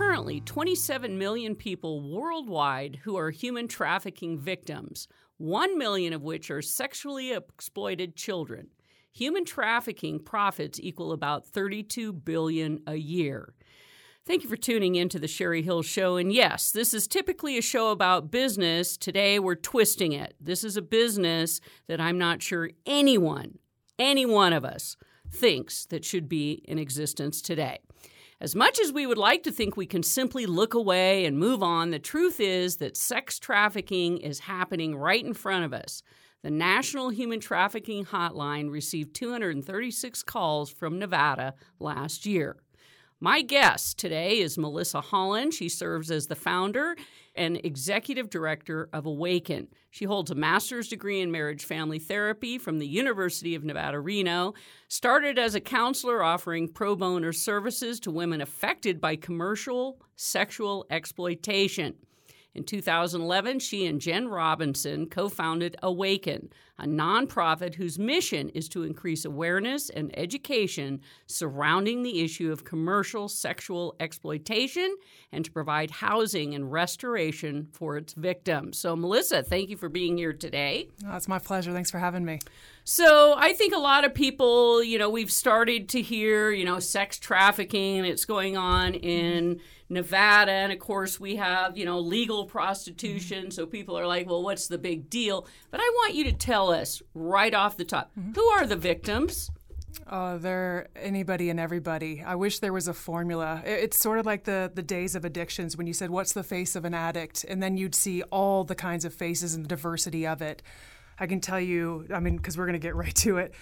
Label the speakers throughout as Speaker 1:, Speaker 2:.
Speaker 1: Currently 27 million people worldwide who are human trafficking victims, 1 million of which are sexually exploited children. Human trafficking profits equal about 32 billion a year. Thank you for tuning in to the Sherry Hill Show. And yes, this is typically a show about business. Today we're twisting it. This is a business that I'm not sure anyone, any one of us, thinks that should be in existence today. As much as we would like to think we can simply look away and move on, the truth is that sex trafficking is happening right in front of us. The National Human Trafficking Hotline received 236 calls from Nevada last year. My guest today is Melissa Holland. She serves as the founder and executive director of Awaken. She holds a master's degree in marriage family therapy from the University of Nevada, Reno. Started as a counselor offering pro bono services to women affected by commercial sexual exploitation. In 2011, she and Jen Robinson co founded Awaken, a nonprofit whose mission is to increase awareness and education surrounding the issue of commercial sexual exploitation and to provide housing and restoration for its victims. So, Melissa, thank you for being here today.
Speaker 2: Oh, it's my pleasure. Thanks for having me.
Speaker 1: So I think a lot of people, you know, we've started to hear, you know, sex trafficking. It's going on in Nevada, and of course we have, you know, legal prostitution. So people are like, well, what's the big deal? But I want you to tell us right off the top, mm-hmm. who are the victims?
Speaker 2: Oh, they're anybody and everybody. I wish there was a formula. It's sort of like the the days of addictions when you said, "What's the face of an addict?" and then you'd see all the kinds of faces and the diversity of it. I can tell you, I mean, because we're going to get right to it.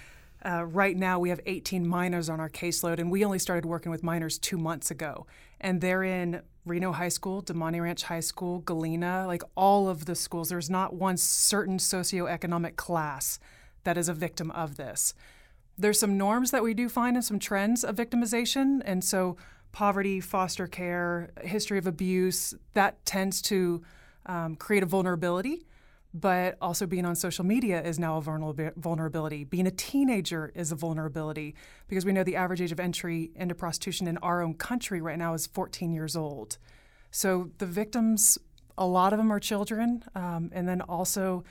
Speaker 2: Uh, right now, we have 18 minors on our caseload, and we only started working with minors two months ago. And they're in Reno High School, Damonte Ranch High School, Galena, like all of the schools. There's not one certain socioeconomic class that is a victim of this. There's some norms that we do find and some trends of victimization. And so, poverty, foster care, history of abuse, that tends to um, create a vulnerability but also being on social media is now a vulnerability. Being a teenager is a vulnerability because we know the average age of entry into prostitution in our own country right now is 14 years old. So the victims, a lot of them are children, um, and then also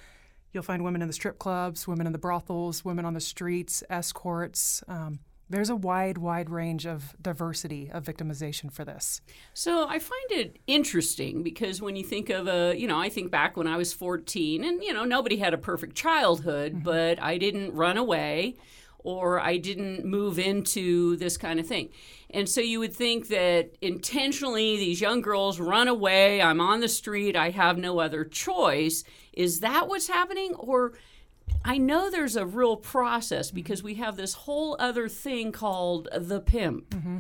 Speaker 2: you'll find women in the strip clubs, women in the brothels, women on the streets, escorts. Um, there's a wide, wide range of diversity of victimization for this.
Speaker 1: So I find it interesting because when you think of a, you know, I think back when I was 14 and, you know, nobody had a perfect childhood, mm-hmm. but I didn't run away or I didn't move into this kind of thing. And so you would think that intentionally these young girls run away, I'm on the street, I have no other choice. Is that what's happening? Or I know there's a real process because we have this whole other thing called the pimp.
Speaker 2: Mm-hmm.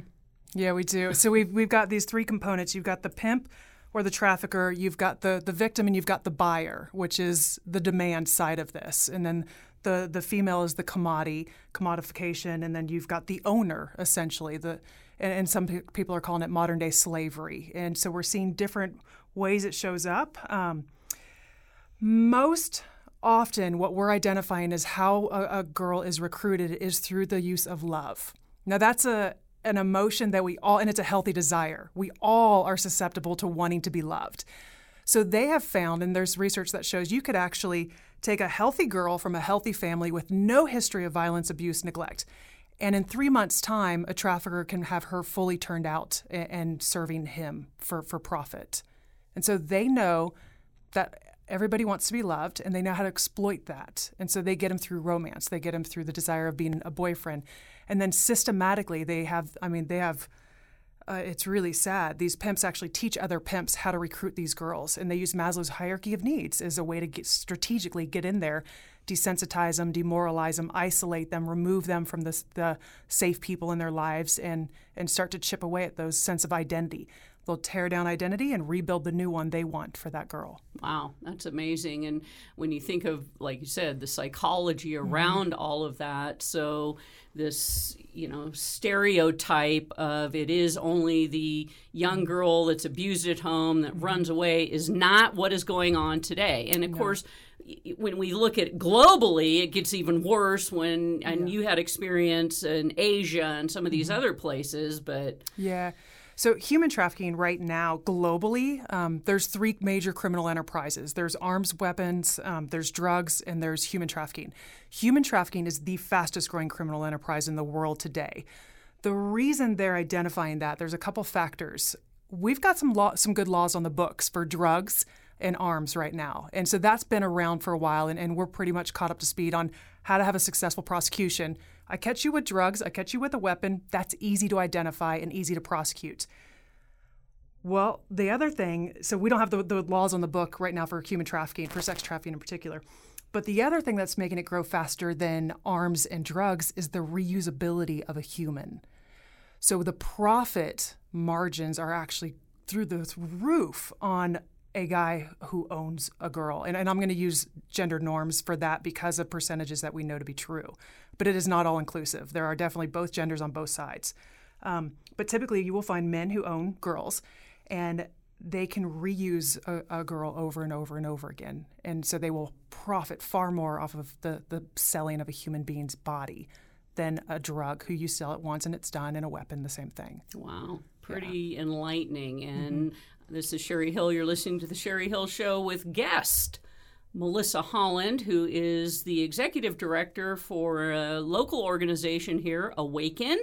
Speaker 2: Yeah, we do. So we've we've got these three components. You've got the pimp or the trafficker, you've got the the victim, and you've got the buyer, which is the demand side of this, and then. The, the female is the commodity commodification and then you've got the owner essentially the and, and some pe- people are calling it modern day slavery and so we're seeing different ways it shows up um, most often what we're identifying is how a, a girl is recruited is through the use of love. Now that's a an emotion that we all and it's a healthy desire. We all are susceptible to wanting to be loved. So they have found and there's research that shows you could actually take a healthy girl from a healthy family with no history of violence, abuse, neglect. And in three months' time, a trafficker can have her fully turned out and serving him for, for profit. And so they know that everybody wants to be loved and they know how to exploit that. And so they get him through romance. They get him through the desire of being a boyfriend. And then systematically they have I mean they have uh, it's really sad. These pimps actually teach other pimps how to recruit these girls, and they use Maslow's hierarchy of needs as a way to get, strategically get in there, desensitize them, demoralize them, isolate them, remove them from the, the safe people in their lives, and and start to chip away at those sense of identity. They'll tear down identity and rebuild the new one they want for that girl.
Speaker 1: Wow, that's amazing. And when you think of, like you said, the psychology mm-hmm. around mm-hmm. all of that, so this, you know, stereotype of it is only the young girl that's abused at home that mm-hmm. runs away is not what is going on today. And of no. course, when we look at globally, it gets even worse. When and yeah. you had experience in Asia and some of these mm-hmm. other places, but
Speaker 2: yeah. So, human trafficking right now, globally, um, there's three major criminal enterprises there's arms weapons, um, there's drugs, and there's human trafficking. Human trafficking is the fastest growing criminal enterprise in the world today. The reason they're identifying that, there's a couple factors. We've got some law, some good laws on the books for drugs and arms right now. And so that's been around for a while, and, and we're pretty much caught up to speed on how to have a successful prosecution I catch you with drugs, I catch you with a weapon. That's easy to identify and easy to prosecute. Well, the other thing, so we don't have the, the laws on the book right now for human trafficking, for sex trafficking in particular. But the other thing that's making it grow faster than arms and drugs is the reusability of a human. So the profit margins are actually through the roof on a guy who owns a girl. And, and I'm going to use gender norms for that because of percentages that we know to be true. But it is not all inclusive. There are definitely both genders on both sides. Um, but typically, you will find men who own girls, and they can reuse a, a, girl over and over and over again. And so they will profit far more off of the, the selling of a human being's body than a drug who you sell it once and it's done, and a weapon, the same thing.
Speaker 1: Wow pretty yeah. enlightening. And mm-hmm. This is Sherry Hill. You're listening to The Sherry Hill Show with guest Melissa Holland, who is the executive director for a local organization here, Awaken.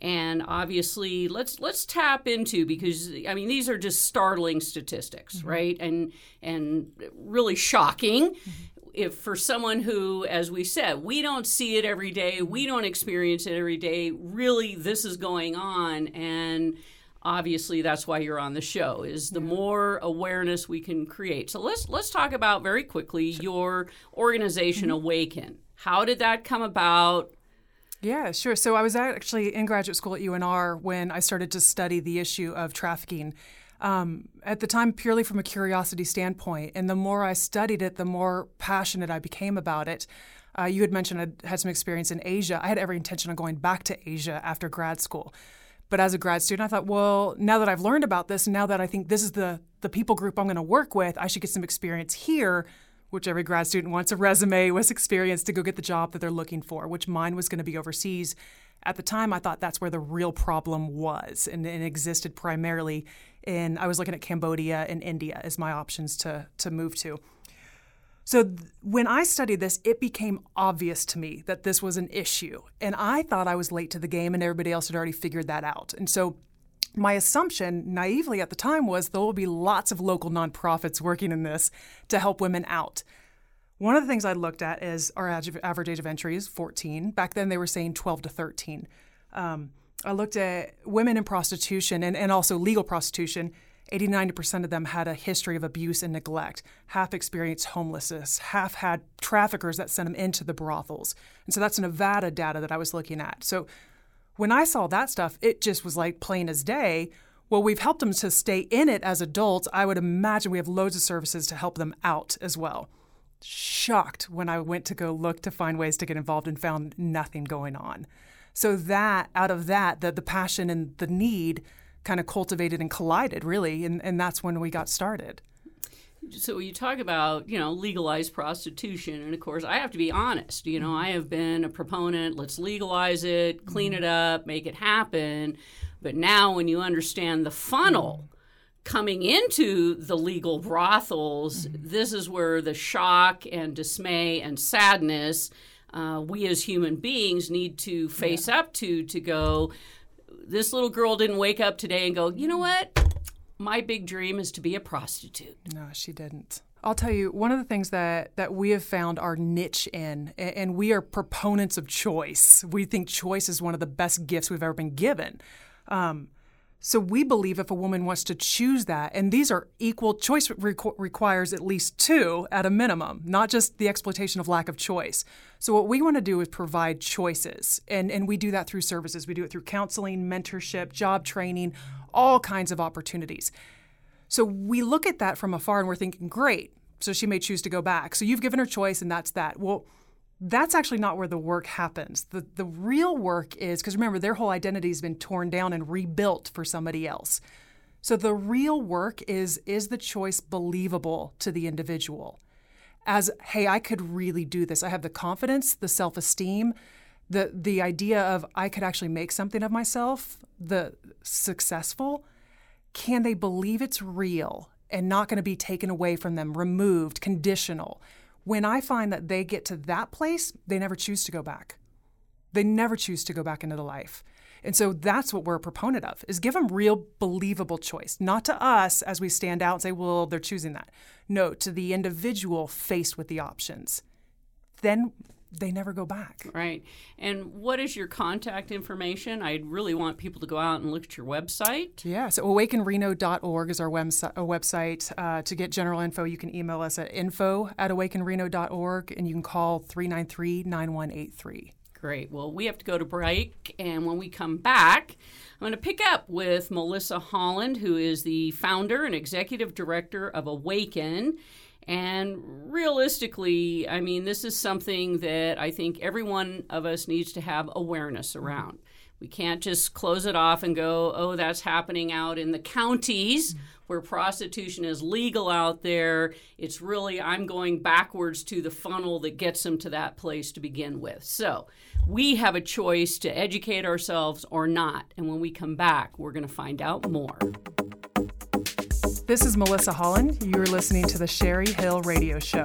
Speaker 1: And obviously, let's let's tap into because I mean these are just startling statistics, mm-hmm. right? And and really shocking. Mm-hmm if for someone who, as we said, we don't see it every day, we don't experience it every day, really this is going on. And obviously that's why you're on the show is the more awareness we can create. So let's let's talk about very quickly your organization mm-hmm. awaken. How did that come about?
Speaker 2: Yeah sure. So i was actually in graduate school at unr when i started to study the issue of trafficking. Um, at the time purely from a curiosity standpoint and the more i studied it the more passionate i became about it. Uh, you had mentioned i had some experience in asia. I had every intention of going back to asia after grad school but as a grad student, I thought, well, now that I've learned about this, and now that I think this is the the people group I'm going to work with, I should get some experience here. Which every grad student wants a resume with experience to go get the job that they're looking for. Which mine was going to be overseas. At the time, I thought that's where the real problem was, and it existed primarily in. I was looking at Cambodia and India as my options to to move to. So th- when I studied this, it became obvious to me that this was an issue. And I thought I was late to the game and everybody else had already figured that out. And so my assumption, naively at the time, was there will be lots of local nonprofits working in this to help women out. One of the things I looked at is our average age of entry is 14. Back then, they were saying 12 to 13. Um, I looked at women in prostitution and, and also legal prostitution 80 90% of them had a history of abuse and neglect. Half experienced homelessness, half had traffickers that sent them into the brothels. And so that's Nevada data that I was looking at. So when I saw that stuff, it just was like plain as day. Well, we've helped them to stay in it as adults. I would imagine we have loads of services to help them out as well. Shocked when I went to go look to find ways to get involved and found nothing going on. So that out of that, the, the passion and the need kind of cultivated and collided, really, and, and that's when we got started.
Speaker 1: So you talk about you know legalized prostitution, and of course I have to be honest. You know mm-hmm. I have been a proponent. Let's legalize it, clean mm-hmm. it up, make it happen. But now when you understand the funnel. Mm-hmm. Coming into the legal brothels, mm-hmm. this is where the shock and dismay and sadness uh, we as human beings need to face yeah. up to to go this little girl didn't wake up today and go, you know what? My big dream is to be a prostitute.
Speaker 2: No, she didn't. I'll tell you, one of the things that, that we have found our niche in, and we are proponents of choice. We think choice is one of the best gifts we've ever been given. Um, So we believe if a woman wants to choose that, and these are equal choice requ- requires at least two at a minimum, not just the exploitation of lack of choice. So what we want to do is provide choices, and and we do that through services. We do it through counseling, mentorship, job training, all kinds of opportunities. So we look at that from afar and we're thinking, great. So she may choose to go back. So you've given her choice, and that's that. Well that's actually not where the work happens. The, the real work is because remember, their whole identity has been torn down and rebuilt for somebody else. So the real work is is the choice believable to the individual? As, hey, I could really do this. I have the confidence, the self esteem, the, the idea of I could actually make something of myself, the successful. Can they believe it's real and not going to be taken away from them, removed, conditional? When I find that they get to that place, they never choose to go back. They never choose to go back into the life. And so that's what we're a proponent of is give them real believable choice, not to us as we stand out and say, well, they're choosing that. No, to the individual faced with the options. Then they never go back.
Speaker 1: Right. And what is your contact information? I'd really want people to go out and look at your website.
Speaker 2: Yeah. So awakenreno.org is our website. Uh, to get general info, you can email us at info at awakenreno.org and you can call 393 9183.
Speaker 1: Great. Well, we have to go to break. And when we come back, I'm going to pick up with Melissa Holland, who is the founder and executive director of Awaken. And realistically, I mean, this is something that I think every one of us needs to have awareness mm-hmm. around. We can't just close it off and go, oh, that's happening out in the counties mm-hmm. where prostitution is legal out there. It's really, I'm going backwards to the funnel that gets them to that place to begin with. So we have a choice to educate ourselves or not. And when we come back, we're going to find out more.
Speaker 2: This is Melissa Holland. You're listening to the Sherry Hill Radio Show.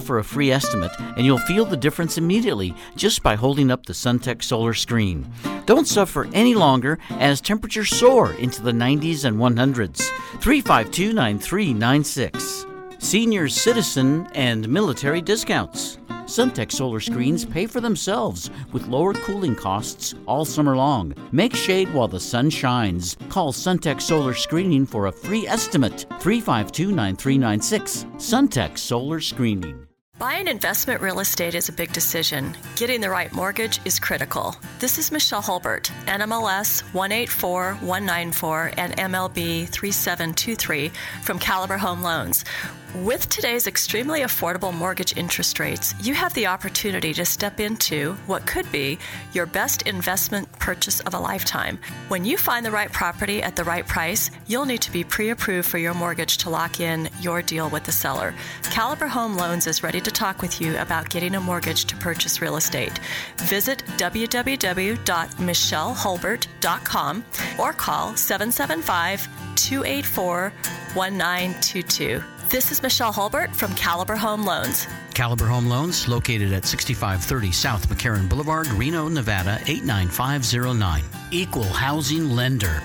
Speaker 3: for a free estimate, and you'll feel the difference immediately just by holding up the Suntech solar screen. Don't suffer any longer as temperatures soar into the 90s and 100s. 352 9396. Senior citizen and military discounts. Suntech solar screens pay for themselves with lower cooling costs all summer long. Make shade while the sun shines. Call Suntech Solar Screening for a free estimate. 352 9396. Suntech Solar Screening.
Speaker 4: Buying investment real estate is a big decision. Getting the right mortgage is critical. This is Michelle Hulbert, NMLS 184194 and MLB 3723 from Caliber Home Loans. With today's extremely affordable mortgage interest rates, you have the opportunity to step into what could be your best investment purchase of a lifetime. When you find the right property at the right price, you'll need to be pre approved for your mortgage to lock in your deal with the seller. Caliber Home Loans is ready to talk with you about getting a mortgage to purchase real estate. Visit www.michellehulbert.com or call 775 284 1922. This is Michelle Hulbert from Caliber Home Loans.
Speaker 3: Caliber Home Loans, located at 6530 South McCarran Boulevard, Reno, Nevada 89509. Equal housing lender.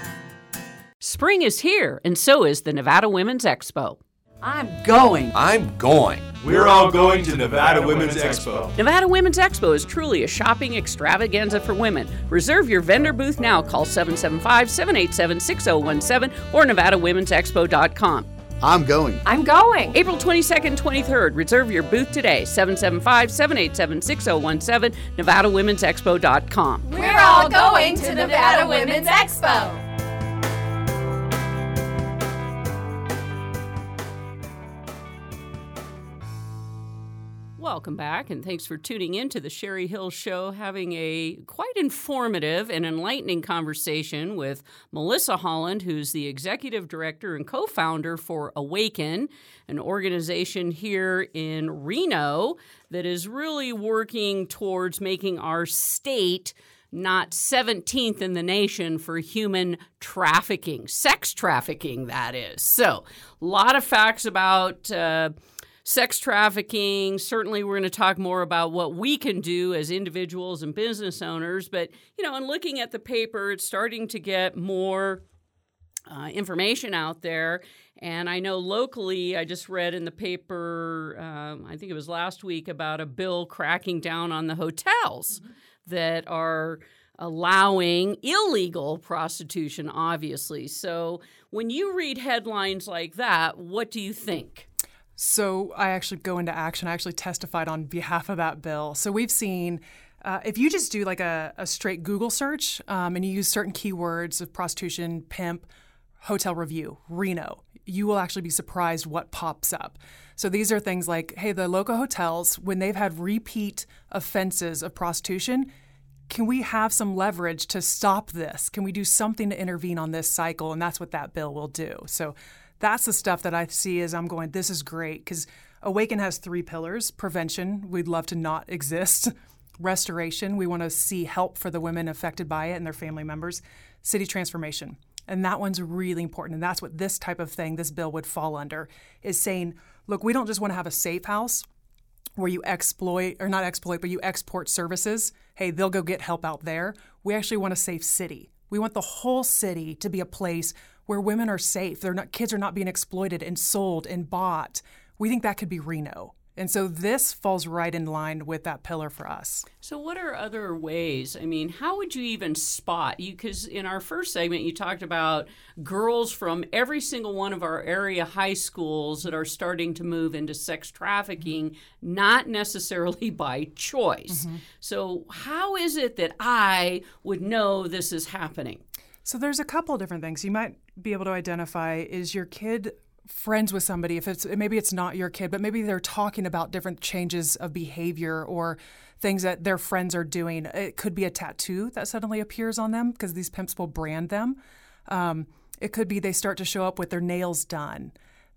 Speaker 1: Spring is here, and so is the Nevada Women's Expo.
Speaker 5: I'm going.
Speaker 6: I'm going.
Speaker 7: We're all going to Nevada Women's Expo.
Speaker 1: Nevada Women's Expo is truly a shopping extravaganza for women. Reserve your vendor booth now. Call 775 787 6017 or NevadaWomen'sExpo.com.
Speaker 6: I'm going.
Speaker 5: I'm going.
Speaker 1: April 22nd, 23rd. Reserve your booth today. 775 787 6017, NevadaWomen'sExpo.com.
Speaker 5: We're all going to Nevada Women's Expo.
Speaker 1: Welcome back, and thanks for tuning in to the Sherry Hill Show, having a quite informative and enlightening conversation with Melissa Holland, who's the executive director and co founder for Awaken, an organization here in Reno that is really working towards making our state not 17th in the nation for human trafficking, sex trafficking, that is. So, a lot of facts about. Uh, sex trafficking. Certainly, we're going to talk more about what we can do as individuals and business owners. But, you know, in looking at the paper, it's starting to get more uh, information out there. And I know locally, I just read in the paper, um, I think it was last week, about a bill cracking down on the hotels mm-hmm. that are allowing illegal prostitution, obviously. So when you read headlines like that, what do you think?
Speaker 2: So I actually go into action. I actually testified on behalf of that bill. So we've seen. Uh, if you just do like a, a straight Google search um, and you use certain keywords of prostitution, pimp, hotel review, Reno, you will actually be surprised what pops up. So these are things like, hey, the local hotels, when they've had repeat offenses of prostitution, can we have some leverage to stop this? Can we do something to intervene on this cycle? And that's what that bill will do. So that's the stuff that I see as I'm going, this is great because Awaken has three pillars prevention, we'd love to not exist. Restoration, we want to see help for the women affected by it and their family members. City transformation. And that one's really important. And that's what this type of thing, this bill would fall under, is saying, look, we don't just want to have a safe house where you exploit, or not exploit, but you export services. Hey, they'll go get help out there. We actually want a safe city. We want the whole city to be a place where women are safe. They're not kids are not being exploited and sold and bought. We think that could be Reno. And so this falls right in line with that pillar for us.
Speaker 1: So what are other ways? I mean, how would you even spot you cuz in our first segment you talked about girls from every single one of our area high schools that are starting to move into sex trafficking not necessarily by choice. Mm-hmm. So how is it that I would know this is happening?
Speaker 2: So there's a couple different things you might be able to identify. Is your kid friends with somebody? If it's maybe it's not your kid, but maybe they're talking about different changes of behavior or things that their friends are doing. It could be a tattoo that suddenly appears on them because these pimps will brand them. Um, it could be they start to show up with their nails done.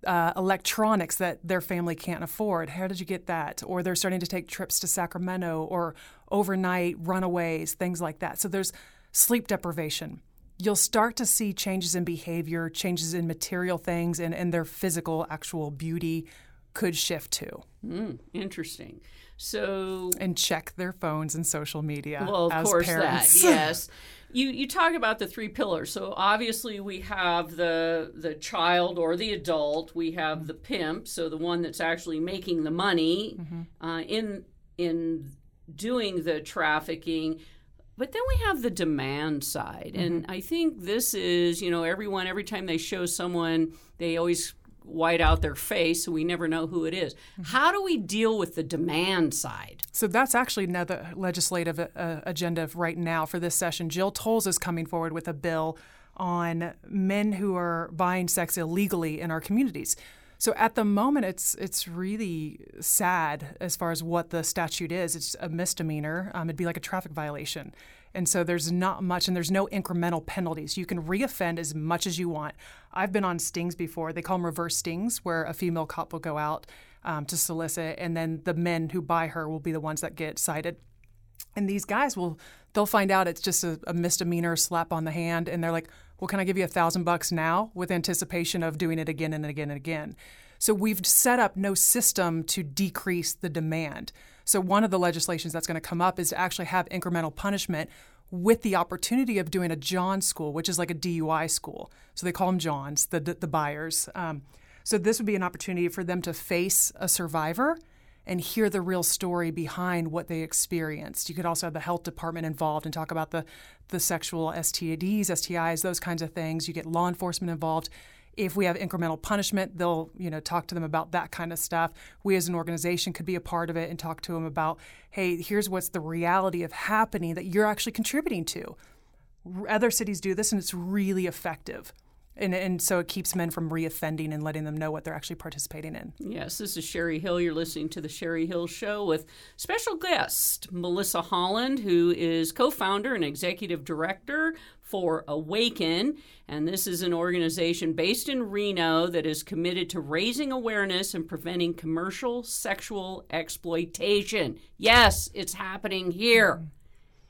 Speaker 2: Uh, electronics that their family can't afford. How did you get that? Or they're starting to take trips to Sacramento or overnight runaways, things like that. So there's sleep deprivation you'll start to see changes in behavior, changes in material things, and, and their physical, actual beauty could shift too.
Speaker 1: Mm, interesting. So
Speaker 2: and check their phones and social media.
Speaker 1: Well, of course,
Speaker 2: parents.
Speaker 1: that yes. You you talk about the three pillars. So obviously we have the the child or the adult. We have the pimp, so the one that's actually making the money mm-hmm. uh, in in doing the trafficking. But then we have the demand side. Mm-hmm. And I think this is, you know, everyone, every time they show someone, they always white out their face so we never know who it is. Mm-hmm. How do we deal with the demand side?
Speaker 2: So that's actually another legislative uh, agenda right now for this session. Jill Tolles is coming forward with a bill on men who are buying sex illegally in our communities. So at the moment, it's it's really sad as far as what the statute is. It's a misdemeanor. Um, it'd be like a traffic violation, and so there's not much, and there's no incremental penalties. You can reoffend as much as you want. I've been on stings before. They call them reverse stings, where a female cop will go out um, to solicit, and then the men who buy her will be the ones that get cited. And these guys will they'll find out it's just a, a misdemeanor slap on the hand, and they're like well, can I give you a thousand bucks now with anticipation of doing it again and again and again? So we've set up no system to decrease the demand. So one of the legislations that's going to come up is to actually have incremental punishment with the opportunity of doing a John school, which is like a DUI school. So they call them Johns, the the buyers. Um, so this would be an opportunity for them to face a survivor and hear the real story behind what they experienced. You could also have the health department involved and talk about the, the sexual STDs, STIs, those kinds of things. You get law enforcement involved. If we have incremental punishment, they'll you know talk to them about that kind of stuff. We as an organization could be a part of it and talk to them about, hey, here's what's the reality of happening that you're actually contributing to. Other cities do this, and it's really effective. And, and so it keeps men from reoffending and letting them know what they're actually participating in.
Speaker 1: Yes, this is Sherry Hill. You're listening to the Sherry Hill Show with special guest Melissa Holland, who is co founder and executive director for Awaken. And this is an organization based in Reno that is committed to raising awareness and preventing commercial sexual exploitation. Yes, it's happening here.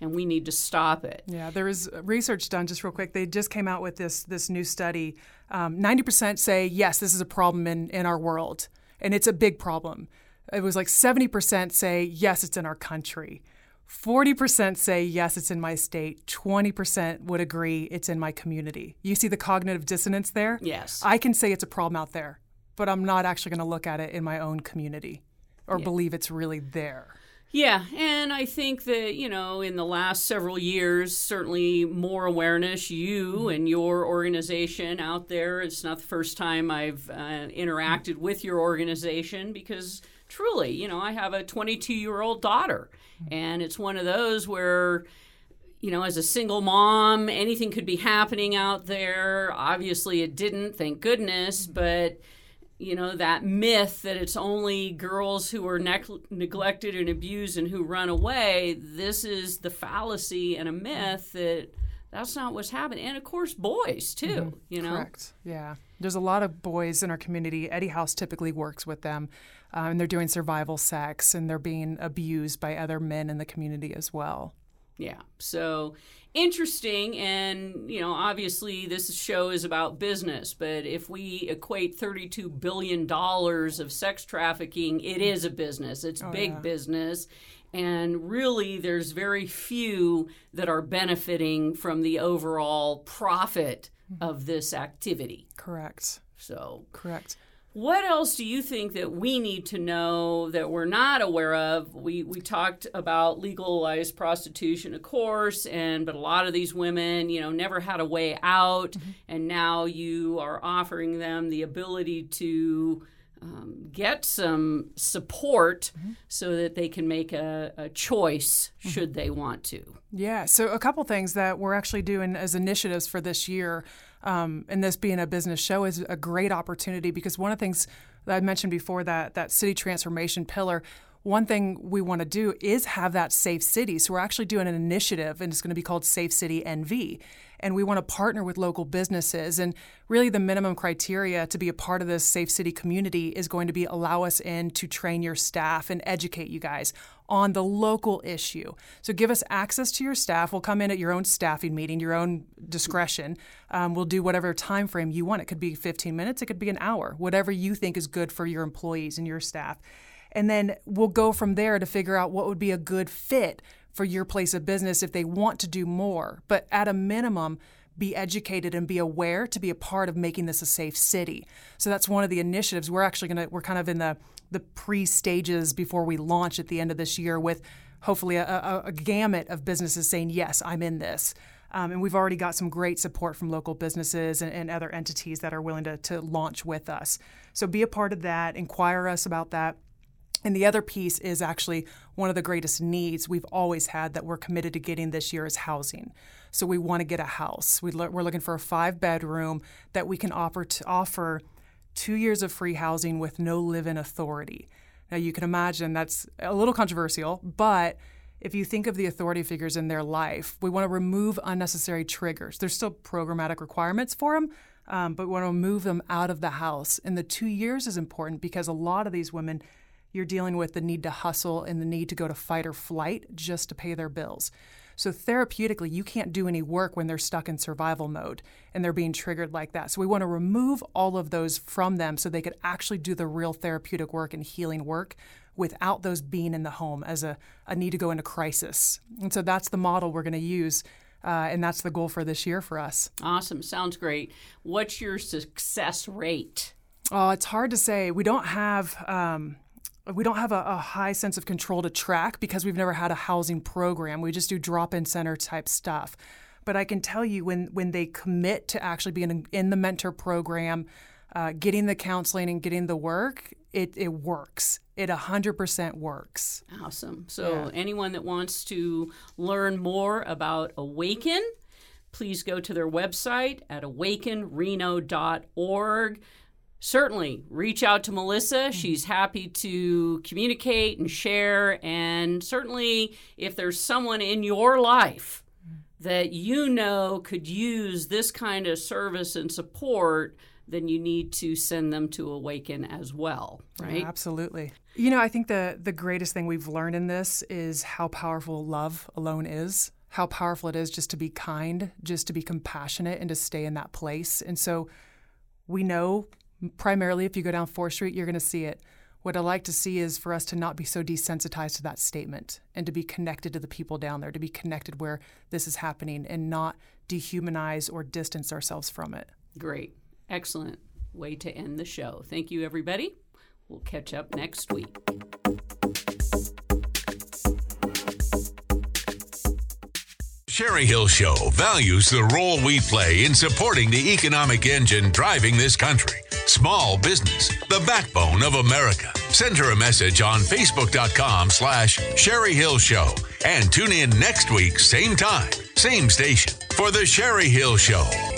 Speaker 1: And we need to stop it.
Speaker 2: Yeah, there is research done just real quick. They just came out with this this new study. Um, ninety um, percent say yes, this is a problem in in our world, and it's a big problem. It was like seventy percent say yes, it's in our country. 40% say yes, it's in my state. 20% would agree it's in my community. You see the cognitive dissonance there?
Speaker 1: Yes.
Speaker 2: I can say it's a problem out there, but I'm not actually going to look at it in my own community or yeah. believe it's really there.
Speaker 1: Yeah, and I think that, you know, in the last several years, certainly more awareness. You mm-hmm. and your organization out there, it's not the first time I've uh, interacted with your organization because truly, you know, I have a 22 year old daughter, mm-hmm. and it's one of those where you know, as a single mom, anything could be happening out there. Obviously, it didn't, thank goodness, but you know that myth that it's only girls who are ne- neglected and abused and who run away. This is the fallacy and a myth that that's not what's happening. And of course boys too mm-hmm. you know?
Speaker 2: Correct. Yeah. There's a lot of boys in our community. Eddy House typically works with them uh, and they're doing survival sex and they're being abused by other men in the community as well
Speaker 1: yeah. So interesting and you know obviously this show is about business but if we equate 32 billion dollars of sex trafficking it is a business. It's oh, big yeah. business and really there's very few that are benefiting from the overall profit mm-hmm. of this activity.
Speaker 2: Correct.
Speaker 1: So
Speaker 2: correct
Speaker 1: what else do you think that we need to know that we're not aware of? We we talked about legalized prostitution, of course, and but a lot of these women, you know, never had a way out, mm-hmm. and now you are offering them the ability to get some support mm-hmm. so that they can make a, a choice mm-hmm. should they want to.
Speaker 2: Yeah. So a couple things that we're actually doing as initiatives for this year um, and this being a business show is a great opportunity because one of the things that I mentioned before that that city transformation pillar one thing we want to do is have that safe city. So we're actually doing an initiative, and it's going to be called Safe City NV. And we want to partner with local businesses. And really, the minimum criteria to be a part of this safe city community is going to be allow us in to train your staff and educate you guys on the local issue. So give us access to your staff. We'll come in at your own staffing meeting, your own discretion. Um, we'll do whatever time frame you want. It could be 15 minutes, it could be an hour, whatever you think is good for your employees and your staff. And then we'll go from there to figure out what would be a good fit for your place of business if they want to do more. But at a minimum, be educated and be aware to be a part of making this a safe city. So that's one of the initiatives we're actually going to we're kind of in the the pre stages before we launch at the end of this year with hopefully a, a, a gamut of businesses saying yes, I'm in this. Um, and we've already got some great support from local businesses and, and other entities that are willing to, to launch with us. So be a part of that, inquire us about that. And the other piece is actually one of the greatest needs we've always had that we're committed to getting this year is housing. So we want to get a house. We are looking for a five bedroom that we can offer to offer two years of free housing with no live-in authority. Now you can imagine that's a little controversial, but if you think of the authority figures in their life, we want to remove unnecessary triggers. There's still programmatic requirements for them, um, but we want to move them out of the house. And the two years is important because a lot of these women you're dealing with the need to hustle and the need to go to fight or flight just to pay their bills. So, therapeutically, you can't do any work when they're stuck in survival mode and they're being triggered like that. So, we want to remove all of those from them so they could actually do the real therapeutic work and healing work without those being in the home as a, a need to go into crisis. And so, that's the model we're going to use. Uh, and that's the goal for this year for us.
Speaker 1: Awesome. Sounds great. What's your success rate?
Speaker 2: Oh, it's hard to say. We don't have. Um, we don't have a, a, high sense of control to track because we've never had a housing program. We just do drop-in center type stuff. But I can tell you when when they commit to actually being in the mentor program, uh, getting the counseling and getting the work, it, it works. It 100% works.
Speaker 1: Awesome. So yeah. anyone that wants to learn more about Awaken, please go to their website at awakenreno.org certainly reach out to Melissa. Mm-hmm. She's happy to communicate and share. And certainly, if there's someone in your life that you know could use this kind of service and support, then you need to send them to Awaken as well, right?
Speaker 2: Yeah, absolutely. You know, I think the the greatest thing we've learned in this is how powerful love alone is. How powerful it is just to be kind, just to be compassionate and to stay in that place. And so we know primarily if you go down 4th Street, you're going to see it. What I like to see is for us to not be so desensitized to that statement and to be connected to the people down there, to be connected where this is happening and not dehumanize or distance ourselves from it.
Speaker 1: Great. Excellent way to end the show. Thank you, everybody. We'll catch up next week.
Speaker 8: Sherry Hill Show values the role we play in supporting the economic engine driving this country. Small business, the backbone of America. Send her a message on Facebook.com slash Sherry Hill Show and tune in next week, same time, same station, for the Sherry Hill Show.